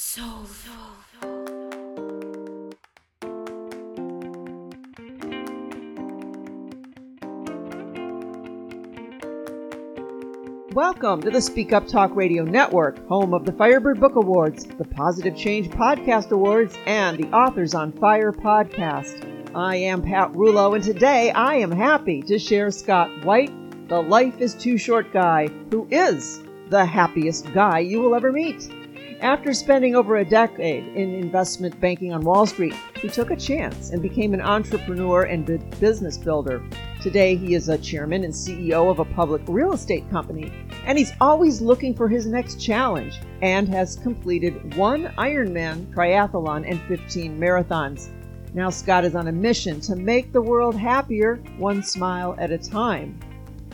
Soul. Welcome to the Speak Up Talk Radio Network, home of the Firebird Book Awards, the Positive Change Podcast Awards, and the Authors on Fire podcast. I am Pat Rullo, and today I am happy to share Scott White, the Life is Too Short guy, who is the happiest guy you will ever meet. After spending over a decade in investment banking on Wall Street, he took a chance and became an entrepreneur and business builder. Today, he is a chairman and CEO of a public real estate company, and he's always looking for his next challenge and has completed one Ironman triathlon and 15 marathons. Now, Scott is on a mission to make the world happier, one smile at a time.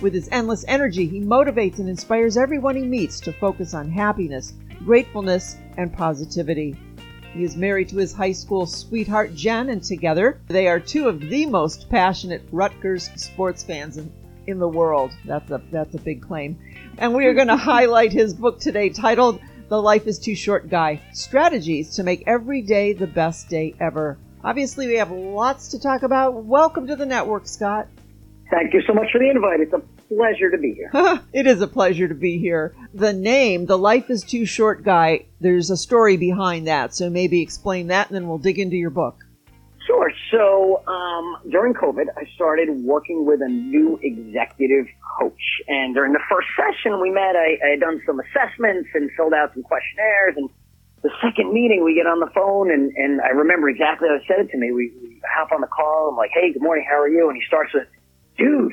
With his endless energy, he motivates and inspires everyone he meets to focus on happiness, gratefulness, and positivity. He is married to his high school sweetheart Jen, and together they are two of the most passionate Rutgers sports fans in, in the world. That's a that's a big claim. And we are going to highlight his book today titled The Life is Too Short Guy Strategies to Make Every Day the Best Day Ever. Obviously, we have lots to talk about. Welcome to the network, Scott. Thank you so much for the invite. It's a pleasure to be here. it is a pleasure to be here. The name, The Life is Too Short Guy, there's a story behind that. So maybe explain that and then we'll dig into your book. Sure. So um, during COVID, I started working with a new executive coach. And during the first session we met, I, I had done some assessments and filled out some questionnaires. And the second meeting, we get on the phone, and, and I remember exactly how he said it to me. We, we hop on the call. I'm like, hey, good morning. How are you? And he starts with, dude,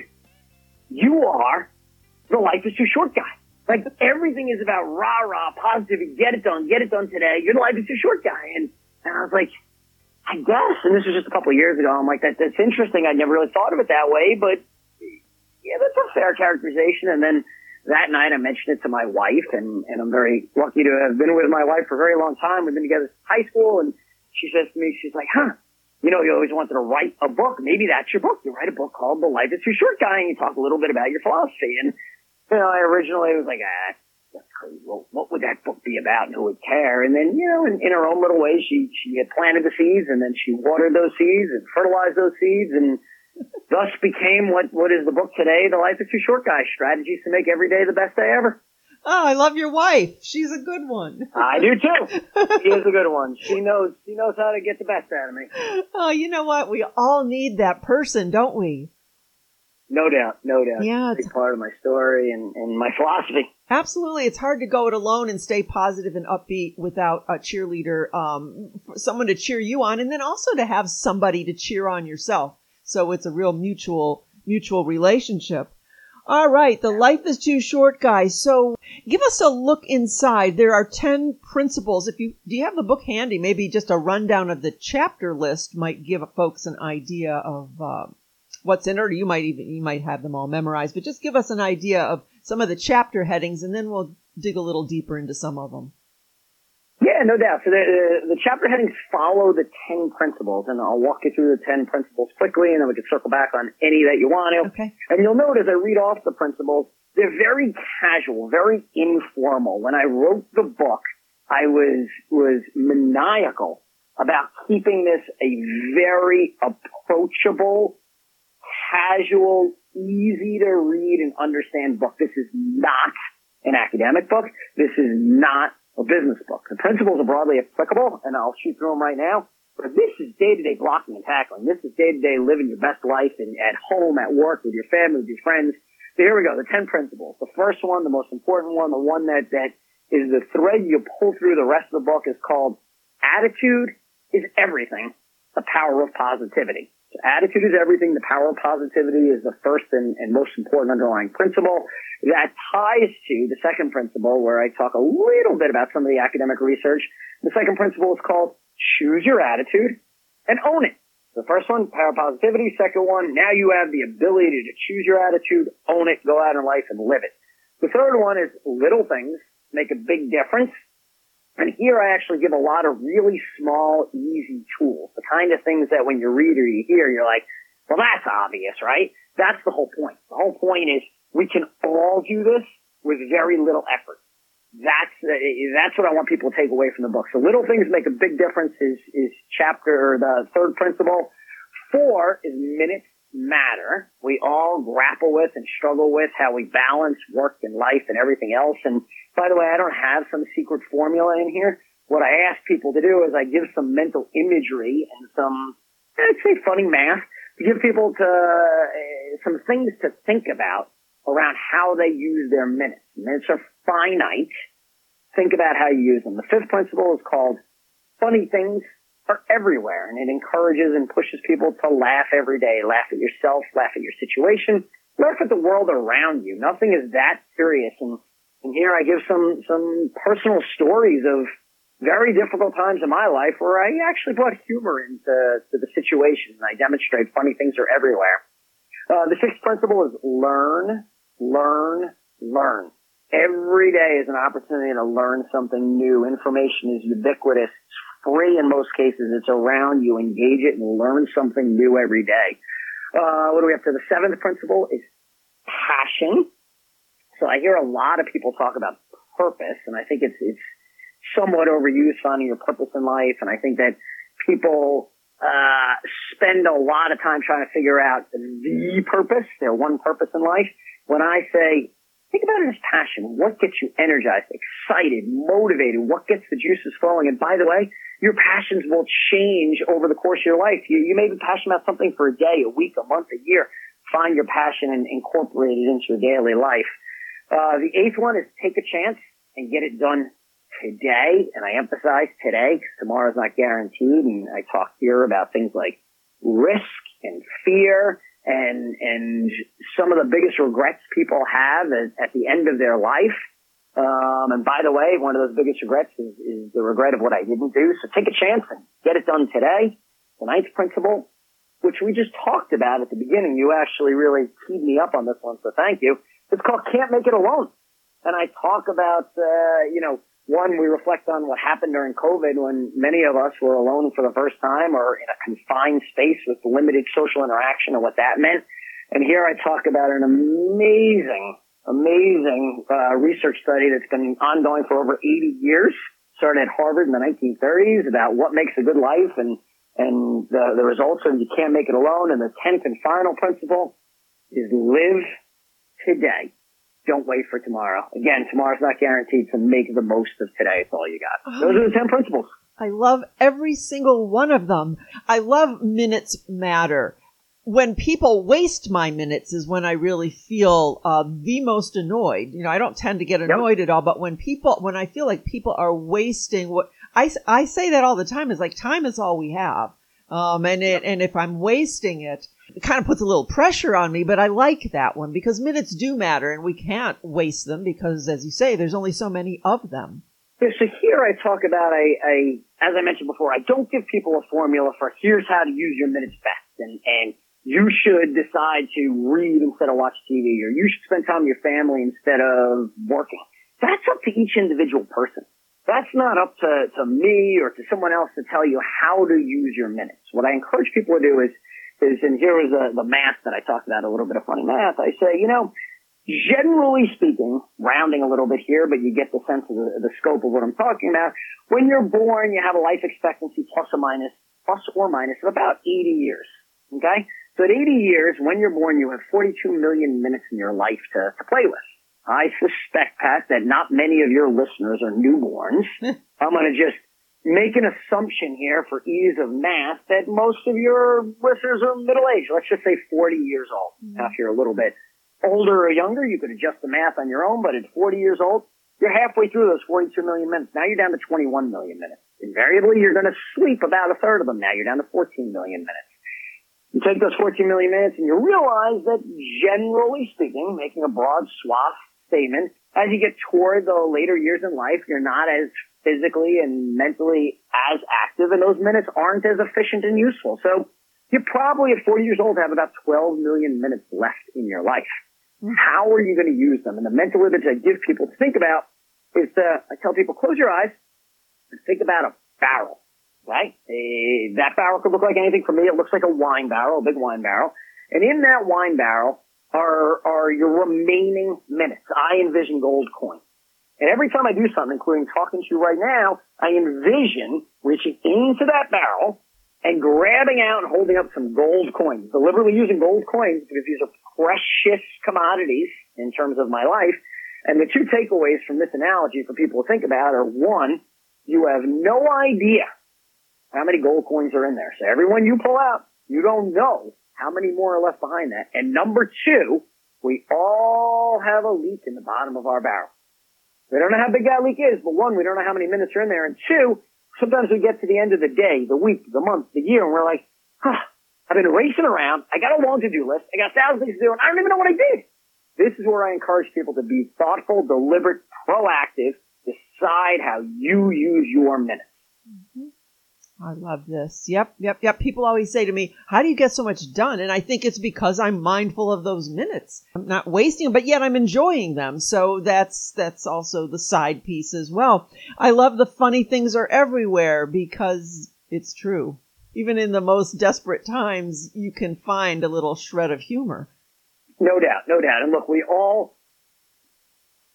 you are the life is too short guy. Like everything is about rah rah positivity. Get it done. Get it done today. You're the life is too short guy. And, and I was like, I guess. And this was just a couple of years ago. I'm like, that, that's interesting. I never really thought of it that way, but yeah, that's a fair characterization. And then that night I mentioned it to my wife and, and I'm very lucky to have been with my wife for a very long time. We've been together since high school and she says to me, she's like, huh, you know, you always wanted to write a book. Maybe that's your book. You write a book called The Life is Too Short Guy and you talk a little bit about your philosophy. And, you know, I originally was like, ah, that's crazy. Well, what would that book be about and who would care? And then, you know, in, in her own little way, she, she had planted the seeds and then she watered those seeds and fertilized those seeds and thus became what, what is the book today, The Life is Too Short Guy, Strategies to Make Every Day the Best Day Ever. Oh, I love your wife. She's a good one. I do too. She is a good one. She knows she knows how to get the best out of me. Oh, you know what? We all need that person, don't we? No doubt, no doubt. Yeah, it's a big part of my story and, and my philosophy. Absolutely, it's hard to go it alone and stay positive and upbeat without a cheerleader, um, someone to cheer you on, and then also to have somebody to cheer on yourself. So it's a real mutual mutual relationship. All right, the life is too short, guys. So give us a look inside. There are 10 principles. If you, do you have the book handy? Maybe just a rundown of the chapter list might give folks an idea of, uh, what's in it, or you might even, you might have them all memorized, but just give us an idea of some of the chapter headings and then we'll dig a little deeper into some of them. Yeah, no doubt. So the, the, the chapter headings follow the 10 principles, and I'll walk you through the 10 principles quickly, and then we can circle back on any that you want to. Okay. And you'll note as I read off the principles, they're very casual, very informal. When I wrote the book, I was, was maniacal about keeping this a very approachable, casual, easy to read and understand book. This is not an academic book. This is not a business book. The principles are broadly applicable, and I'll shoot through them right now. But this is day-to-day blocking and tackling. This is day-to-day living your best life and at home, at work, with your family, with your friends. So here we go. The 10 principles. The first one, the most important one, the one that, that is the thread you pull through the rest of the book is called attitude is everything. The power of positivity. Attitude is everything. The power of positivity is the first and, and most important underlying principle. That ties to the second principle where I talk a little bit about some of the academic research. The second principle is called choose your attitude and own it. The first one, power of positivity. Second one, now you have the ability to choose your attitude, own it, go out in life and live it. The third one is little things make a big difference. And here I actually give a lot of really small, easy tools, the kind of things that when you read or you hear, you're like, well, that's obvious, right? That's the whole point. The whole point is we can all do this with very little effort. that's uh, that's what I want people to take away from the book. So little things make a big difference is is chapter the third principle. Four is minutes matter. We all grapple with and struggle with how we balance work and life and everything else. And by the way, I don't have some secret formula in here. What I ask people to do is I give some mental imagery and some, I'd say funny math to give people to uh, some things to think about around how they use their minutes. Minutes are finite. Think about how you use them. The fifth principle is called funny things are everywhere and it encourages and pushes people to laugh every day. Laugh at yourself, laugh at your situation, laugh at the world around you. Nothing is that serious. And, and here I give some, some personal stories of very difficult times in my life where I actually brought humor into to the situation I demonstrate funny things are everywhere. Uh, the sixth principle is learn, learn, learn. Every day is an opportunity to learn something new. Information is ubiquitous. It's free in most cases. It's around you. Engage it and learn something new every day. Uh, what do we have to the seventh principle is passion. So I hear a lot of people talk about purpose and I think it's, it's somewhat overused finding your purpose in life. And I think that people, uh, spend a lot of time trying to figure out the purpose, their one purpose in life. When I say Think about it as passion. What gets you energized, excited, motivated? What gets the juices flowing? And by the way, your passions will change over the course of your life. You, you may be passionate about something for a day, a week, a month, a year. Find your passion and incorporate it into your daily life. Uh, the eighth one is take a chance and get it done today. And I emphasize today because tomorrow is not guaranteed. And I talk here about things like risk and fear and and some of the biggest regrets people have at, at the end of their life. Um, and by the way, one of those biggest regrets is, is the regret of what I didn't do. So take a chance and get it done today. The ninth principle, which we just talked about at the beginning, you actually really teed me up on this one, so thank you. It's called Can't Make It Alone. And I talk about, uh, you know, one, we reflect on what happened during COVID when many of us were alone for the first time or in a confined space with limited social interaction and what that meant. And here I talk about an amazing, amazing uh, research study that's been ongoing for over 80 years, started at Harvard in the 1930s about what makes a good life and and the, the results of you can't make it alone. And the tenth and final principle is live today don't wait for tomorrow. Again, tomorrow's not guaranteed, so make the most of today. It's all you got. Those are the 10 principles. I love every single one of them. I love minutes matter. When people waste my minutes is when I really feel uh, the most annoyed. You know, I don't tend to get annoyed yep. at all, but when people, when I feel like people are wasting what I, I say that all the time is like time is all we have. Um, and it, and if I'm wasting it, it kind of puts a little pressure on me, but I like that one because minutes do matter and we can't waste them because, as you say, there's only so many of them. So here I talk about a, a, as I mentioned before, I don't give people a formula for here's how to use your minutes best and, and you should decide to read instead of watch TV or you should spend time with your family instead of working. That's up to each individual person. That's not up to, to me or to someone else to tell you how to use your minutes. What I encourage people to do is is, and here is the, the math that I talked about, a little bit of funny math. I say, you know, generally speaking, rounding a little bit here, but you get the sense of the, the scope of what I'm talking about. When you're born, you have a life expectancy plus or minus, plus or minus of about 80 years. Okay? So at 80 years, when you're born, you have 42 million minutes in your life to, to play with. I suspect, Pat, that not many of your listeners are newborns. I'm going to just make an assumption here for ease of math that most of your listeners are middle aged. Let's just say 40 years old. Mm-hmm. Now, if you're a little bit older or younger, you could adjust the math on your own, but at 40 years old, you're halfway through those 42 million minutes. Now you're down to 21 million minutes. Invariably, you're going to sleep about a third of them. Now you're down to 14 million minutes. You take those 14 million minutes and you realize that generally speaking, making a broad swath statement, as you get toward the later years in life, you're not as physically and mentally as active and those minutes aren't as efficient and useful. So you probably at 40 years old have about 12 million minutes left in your life. Mm-hmm. How are you going to use them? And the mental image I give people to think about is to, I tell people, close your eyes and think about a barrel, right? A, that barrel could look like anything for me. It looks like a wine barrel, a big wine barrel. And in that wine barrel are, are your remaining minutes. I envision gold coins. And every time I do something, including talking to you right now, I envision reaching into that barrel and grabbing out and holding up some gold coins, deliberately using gold coins because these are precious commodities in terms of my life. And the two takeaways from this analogy for people to think about are one, you have no idea how many gold coins are in there. So everyone you pull out, you don't know how many more are left behind that. And number two, we all have a leak in the bottom of our barrel. We don't know how big that leak is, but one, we don't know how many minutes are in there. And two, sometimes we get to the end of the day, the week, the month, the year, and we're like, huh, I've been racing around. I got a long to-do list. I got thousands things to do, and I don't even know what I did. This is where I encourage people to be thoughtful, deliberate, proactive, decide how you use your minutes. Mm-hmm. I love this. Yep, yep, yep. People always say to me, How do you get so much done? And I think it's because I'm mindful of those minutes. I'm not wasting them, but yet I'm enjoying them. So that's that's also the side piece as well. I love the funny things are everywhere because it's true. Even in the most desperate times, you can find a little shred of humor. No doubt, no doubt. And look, we all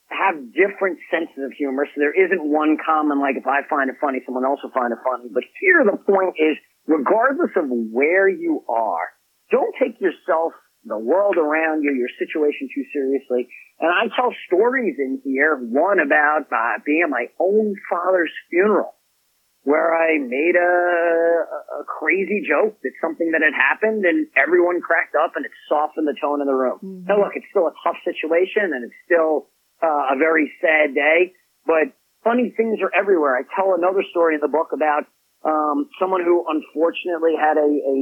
have different senses of humor. So there isn't one common, like if I find it funny, someone else will find it funny. But here the point is, regardless of where you are, don't take yourself, the world around you, your situation too seriously. And I tell stories in here, one about uh, being at my own father's funeral where I made a, a crazy joke that something that had happened and everyone cracked up and it softened the tone of the room. Mm-hmm. Now look, it's still a tough situation and it's still uh, a very sad day, but funny things are everywhere. I tell another story in the book about um, someone who unfortunately had a, a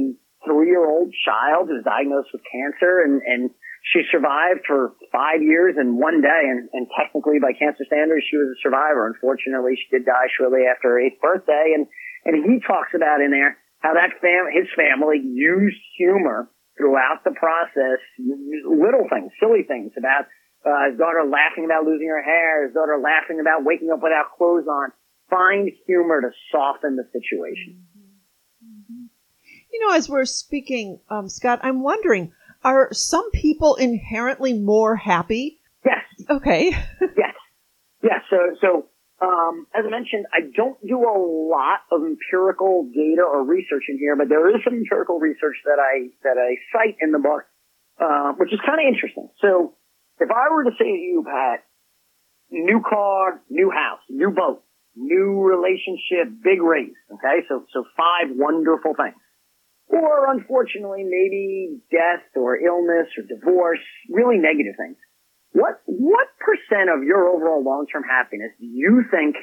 three-year-old child who was diagnosed with cancer, and, and she survived for five years and one day, and, and technically by cancer standards, she was a survivor. Unfortunately, she did die shortly after her eighth birthday, and and he talks about in there how that fam his family used humor throughout the process, little things, silly things about uh, his daughter laughing about losing her hair, his daughter laughing about waking up without clothes on. Find humor to soften the situation. You know, as we're speaking, um, Scott, I'm wondering, are some people inherently more happy? Yes. Okay. yes. Yes. So, so, um, as I mentioned, I don't do a lot of empirical data or research in here, but there is some empirical research that I, that I cite in the book, uh, which is kind of interesting. So, if I were to say to you, Pat, new car, new house, new boat, new relationship, big raise, okay? So, so five wonderful things. Or unfortunately, maybe death or illness or divorce, really negative things. What, what percent of your overall long-term happiness do you think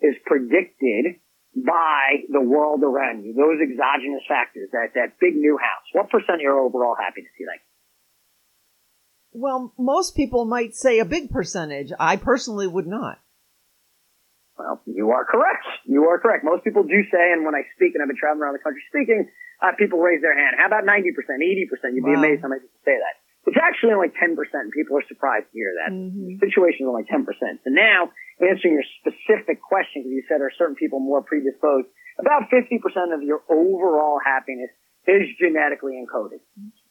is predicted by the world around you? Those exogenous factors, that, that big new house. What percent of your overall happiness do you think? Well, most people might say a big percentage. I personally would not. Well, you are correct. You are correct. Most people do say, and when I speak, and I've been traveling around the country speaking, uh, people raise their hand. How about 90%, 80%? You'd be wow. amazed how many people say that. It's actually only 10%. And people are surprised to hear that. Mm-hmm. The situation is only 10%. So now, answering your specific question, because you said are certain people more predisposed, about 50% of your overall happiness is genetically encoded.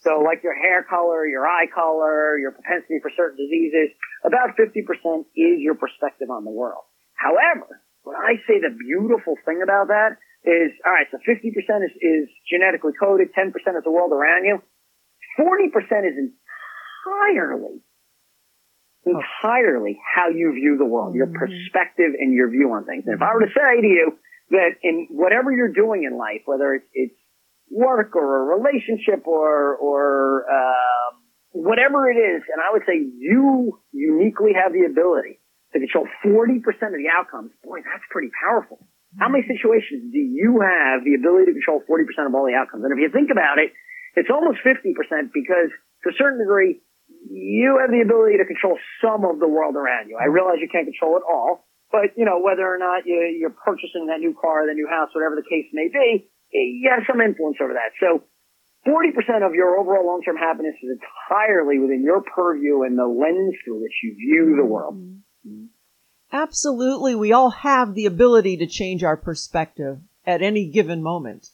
So like your hair color, your eye color, your propensity for certain diseases, about 50% is your perspective on the world. However, when I say the beautiful thing about that is, alright, so 50% is, is genetically coded, 10% is the world around you, 40% is entirely, entirely how you view the world, your mm-hmm. perspective and your view on things. And if I were to say to you that in whatever you're doing in life, whether it's, it's work or a relationship or or uh, whatever it is, and I would say you uniquely have the ability to control 40% of the outcomes. Boy, that's pretty powerful. How many situations do you have the ability to control 40% of all the outcomes? And if you think about it, it's almost 50% because to a certain degree, you have the ability to control some of the world around you. I realize you can't control it all, but you know, whether or not you, you're purchasing that new car, that new house, whatever the case may be, you have some influence over that. So 40% of your overall long-term happiness is entirely within your purview and the lens through which you view the world. Mm-hmm. Absolutely. We all have the ability to change our perspective at any given moment.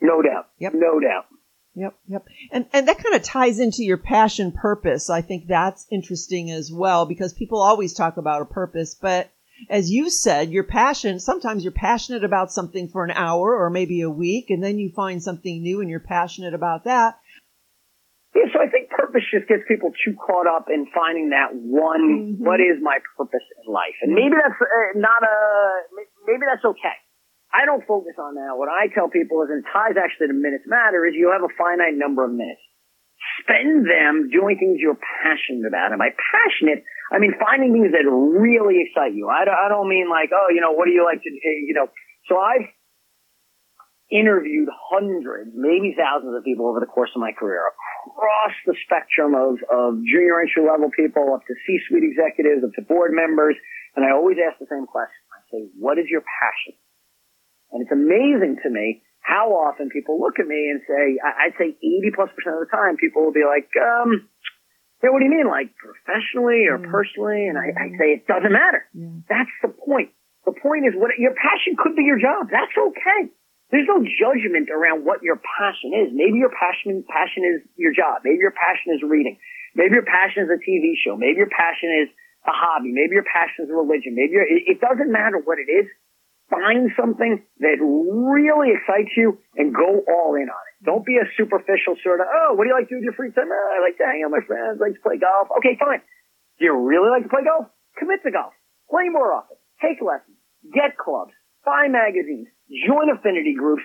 No doubt. Yep. No doubt. Yep, yep. And and that kind of ties into your passion purpose. I think that's interesting as well because people always talk about a purpose, but as you said, your passion, sometimes you're passionate about something for an hour or maybe a week and then you find something new and you're passionate about that. Yeah, so I think purpose just gets people too caught up in finding that one, Mhm. what is my purpose in life? And maybe that's uh, not a, maybe that's okay. I don't focus on that. What I tell people is, and ties actually to minutes matter, is you have a finite number of minutes. Spend them doing things you're passionate about. And by passionate, I mean finding things that really excite you. I don't, I don't mean like, oh, you know, what do you like to, uh, you know, so I've interviewed hundreds, maybe thousands of people over the course of my career across the spectrum of, of junior entry level people up to C-suite executives, up to board members. And I always ask the same question. I say, what is your passion? And it's amazing to me how often people look at me and say, I'd say 80 plus percent of the time, people will be like, um, yeah, what do you mean? Like professionally or Mm. personally? And I, I say, it doesn't matter. Yeah. That's the point. The point is what your passion could be your job. That's okay. There's no judgment around what your passion is. Maybe your passion, passion is your job. Maybe your passion is reading. Maybe your passion is a TV show. Maybe your passion is a hobby. Maybe your passion is a religion. Maybe it, it doesn't matter what it is. Find something that really excites you and go all in on it. Don't be a superficial sort of, oh, what do you like to do with your free time? Oh, I like to hang out with my friends. I like to play golf. Okay, fine. Do you really like to play golf? Commit to golf. Play more often. Take lessons. Get clubs. Buy magazines. Join affinity groups.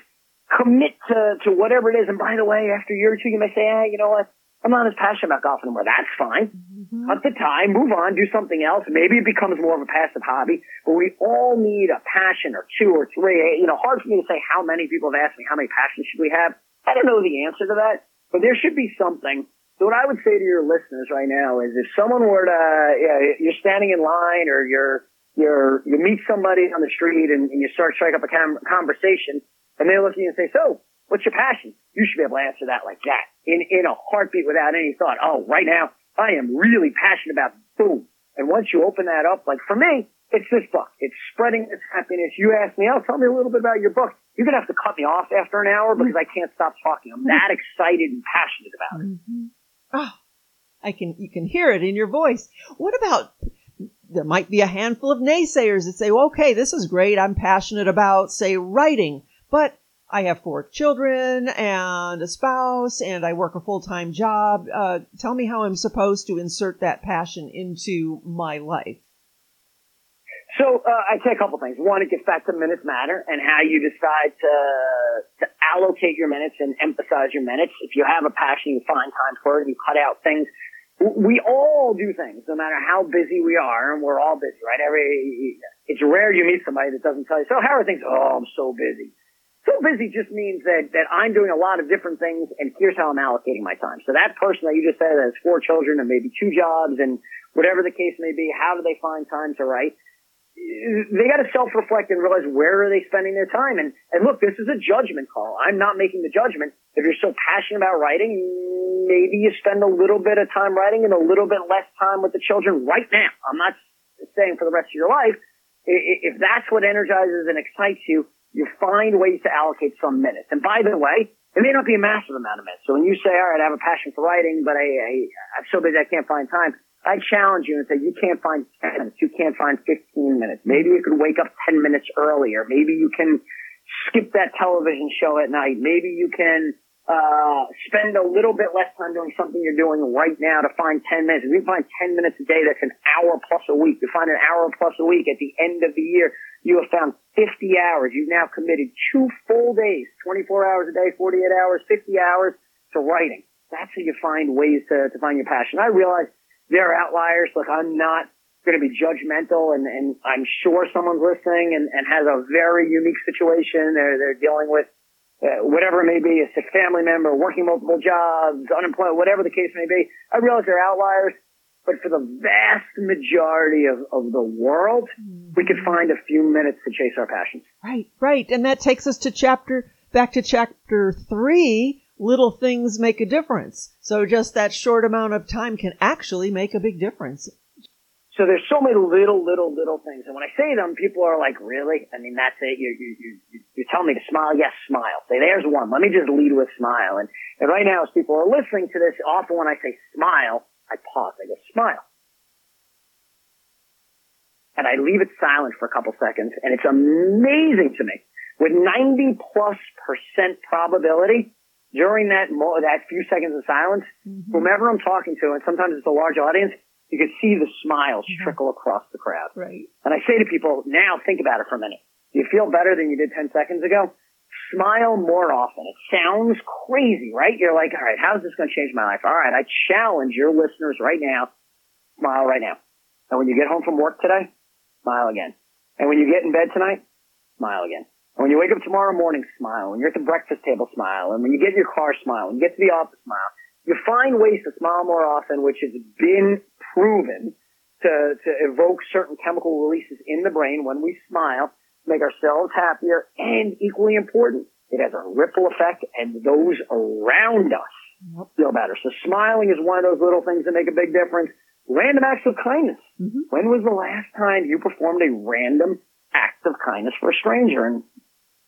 Commit to, to whatever it is. And by the way, after a year or two, you may say, ah, you know what? I'm not as passionate about golf anymore. That's fine. Mhm. Cut the time, move on, do something else. Maybe it becomes more of a passive hobby, but we all need a passion or two or three. You know, hard for me to say how many people have asked me how many passions should we have. I don't know the answer to that, but there should be something. So what I would say to your listeners right now is if someone were to, yeah, you're standing in line or you're, you're, you meet somebody on the street and, and you start strike up a conversation and they look at you and say, so what's your passion? You should be able to answer that like that in, in a heartbeat without any thought. Oh, right now I am really passionate about boom. And once you open that up, like for me, it's this book. It's spreading its happiness. You ask me, oh, tell me a little bit about your book. You're going to have to cut me off after an hour because I can't stop talking. I'm that excited and passionate about it. Mhm. Oh, I can, you can hear it in your voice. What about, there might be a handful of naysayers that say, well, okay, this is great. I'm passionate about, say, writing, but I have four children and a spouse and I work a full-time job. Uh, tell me how I'm supposed to insert that passion into my life. So uh, I'd say a couple things. One, it gets back to minutes matter and how you decide to, to allocate your minutes and emphasize your minutes. If you have a passion, you find time for it you cut out things. We all do things, no matter how busy we are, and we're all busy, right? Every it's rare you meet somebody that doesn't tell you, "So how are things?" "Oh, I'm so busy." So busy just means that that I'm doing a lot of different things, and here's how I'm allocating my time. So that person that you just said has four children and maybe two jobs, and whatever the case may be, how do they find time to write? They got to self-reflect and realize where are they spending their time. And, and look, this is a judgment call. I'm not making the judgment. If you're so passionate about writing, maybe you spend a little bit of time writing and a little bit less time with the children right now. I'm not saying for the rest of your life. If that's what energizes and excites you, you find ways to allocate some minutes. And by the way, it may not be a massive amount of minutes. So when you say, all right, I have a passion for writing, but I, I, I'm so busy I can't find time. I challenge you and say you can't find 10 minutes. You can't find 15 minutes. Maybe you could wake up 10 minutes earlier. Maybe you can skip that television show at night. Maybe you can, uh, spend a little bit less time doing something you're doing right now to find 10 minutes. If you find 10 minutes a day, that's an hour plus a week. You find an hour plus a week at the end of the year. You have found 50 hours. You've now committed two full days, 24 hours a day, 48 hours, 50 hours to writing. That's how you find ways to, to find your passion. I realize there are outliers. Look, I'm not going to be judgmental and, and I'm sure someone's listening and, and has a very unique situation. They're, they're dealing with uh, whatever it may be, a sick family member, working multiple jobs, unemployed, whatever the case may be. I realize there are outliers, but for the vast majority of, of the world, we could find a few minutes to chase our passions. Right, right. And that takes us to chapter, back to chapter three. Little things make a difference. So just that short amount of time can actually make a big difference. So there's so many little, little, little things. And when I say them, people are like, really? I mean, that's it. You, you, you, you're telling me to smile? Yes, smile. Say, there's one. Let me just lead with smile. And, and right now, as people are listening to this, often when I say smile, I pause. I go, smile. And I leave it silent for a couple seconds. And it's amazing to me. With 90 plus percent probability, during that mo- that few seconds of silence, mm-hmm. whomever I'm talking to, and sometimes it's a large audience, you can see the smiles mm-hmm. trickle across the crowd. Right. And I say to people, now think about it for a minute. Do you feel better than you did 10 seconds ago? Smile more often. It sounds crazy, right? You're like, all right, how's this going to change my life? All right, I challenge your listeners right now, smile right now. And when you get home from work today, smile again. And when you get in bed tonight, smile again. When you wake up tomorrow morning, smile. When you're at the breakfast table, smile. And when you get in your car, smile. When you get to the office, smile. You find ways to smile more often, which has been proven to, to evoke certain chemical releases in the brain when we smile, make ourselves happier, and equally important, it has a ripple effect and those around us feel better. So smiling is one of those little things that make a big difference. Random acts of kindness. Mm-hmm. When was the last time you performed a random act of kindness for a stranger? And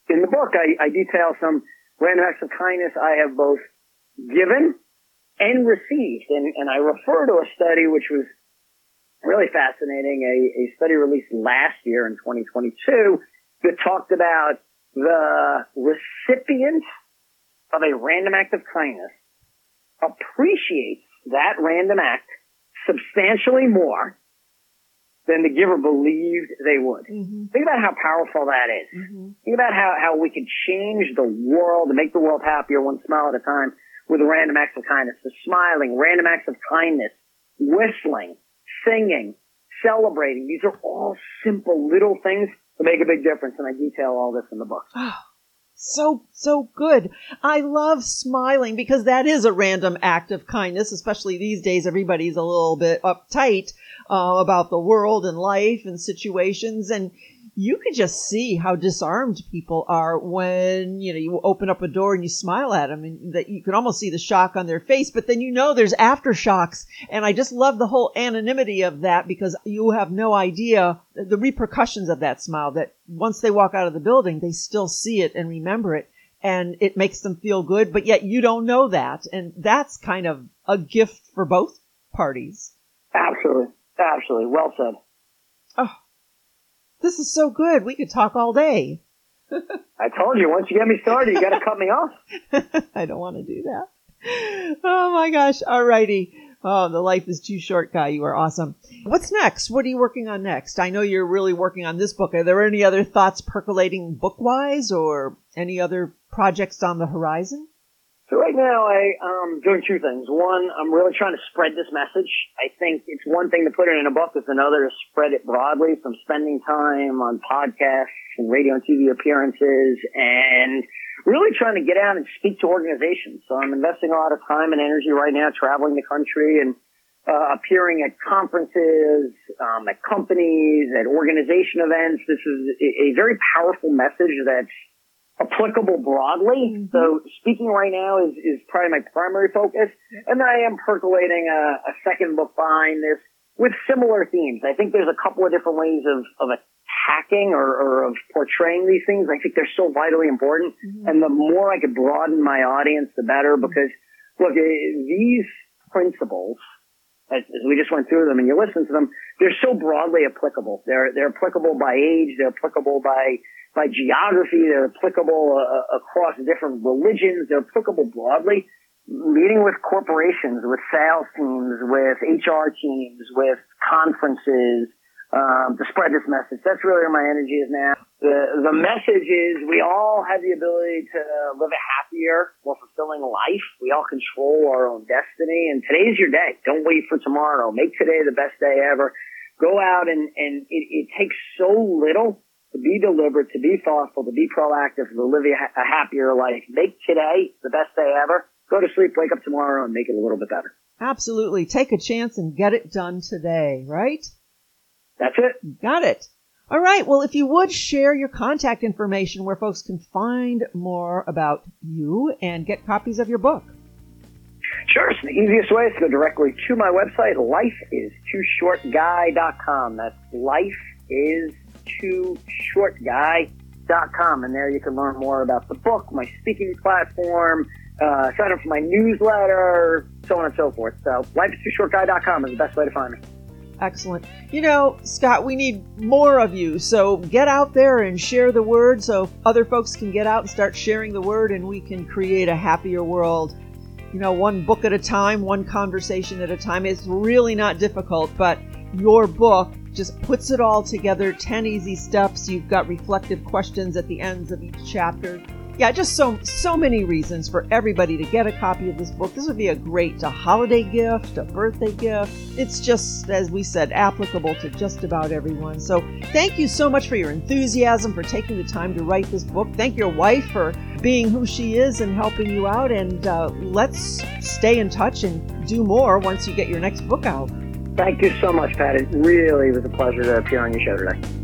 in the book, I, I detail some random acts of kindness I have both given and received. And, and I refer to a study which was really fascinating, a, a study released last year in 2022 that talked about the recipient of a random act of kindness appreciates that random act substantially more than the giver believed they would. Mm-hmm. Think about how powerful that is. Mm-hmm. Think about how, how we can change the world and make the world happier one smile at a time with random acts of kindness. So smiling, random acts of kindness, whistling, singing, celebrating. These are all simple little things that make a big difference. And I detail all this in the book. Oh, so, so good. I love smiling because that is a random act of kindness, especially these days. Everybody's a little bit uptight uh, about the world and life and situations. And you could just see how disarmed people are when you know you open up a door and you smile at them and that you can almost see the shock on their face but then you know there's aftershocks. And i just love the whole anonymity of that because you have no idea the repercussions of that smile that once they walk out of the building they still see it and remember it and it makes them feel good but yet you don't know that. And that's kind of a gift for both parties. Absolutely absolutely well said oh this is so good. We could talk all day. I told you, once you get me started, you got to cut me off. I don't want to do that. Oh my gosh. Alrighty. Oh, the life is too short guy. You are awesome. What's next? What are you working on next? I know you're really working on this book. Are there any other thoughts percolating book wise or any other projects on the horizon? So right now I am um, doing two things. One, I'm really trying to spread this message. I think it's one thing to put it in a book. It's another to spread it broadly. So I'm spending time on podcasts and radio and TV appearances and really trying to get out and speak to organizations. So I'm investing a lot of time and energy right now traveling the country and uh, appearing at conferences, um, at companies, at organization events. This is a, a very powerful message that's applicable broadly. Mm-hmm. So speaking right now is, is probably my primary focus. And then I am percolating a, a second book behind this with similar themes. I think there's a couple of different ways of, of attacking or, or of portraying these things. I think they're so vitally important. Mm-hmm. And the more I could broaden my audience, the better because look, eh, these principles, as, as, we just went through them and you listen to them, they're so broadly applicable. They're, they're applicable by age. They're applicable by by geography. They're applicable uh, across different religions. They're applicable broadly. Meeting with corporations, with sales teams, with HR teams, with conferences, um, to spread this message. That's really where my energy is now. The the message is we all have the ability to live a happier, more fulfilling life. We all control our own destiny, and today's your day. Don't wait for tomorrow. Make today the best day ever. Go out and and it, it takes so little to be deliberate, to be thoughtful, to be proactive, to live a happier life. Make today the best day ever. Go to sleep, wake up tomorrow, and make it a little bit better. Absolutely. Take a chance and get it done today, right? That's it. Got it. All right. Well, if you would share your contact information where folks can find more about you and get copies of your book. Sure. course, the easiest way is to go directly to my website, lifeistooshortguy.com. That's lifeistooshortguy.com. And there you can learn more about the book, my speaking platform, uh, sign up for my newsletter, so on and so forth. So lifeistooshortguy.com is the best way to find me. Excellent. You know, Scott, we need more of you. So get out there and share the word so other folks can get out and start sharing the word and we can create a happier world. You know, one book at a time, one conversation at a time. It's really not difficult, but your book just puts it all together 10 easy steps. You've got reflective questions at the ends of each chapter yeah, just so so many reasons for everybody to get a copy of this book. This would be a great a holiday gift, a birthday gift. It's just as we said, applicable to just about everyone. So thank you so much for your enthusiasm for taking the time to write this book. Thank your wife for being who she is and helping you out. And uh, let's stay in touch and do more once you get your next book out. Thank you so much, Pat. It really was a pleasure to appear on your show today.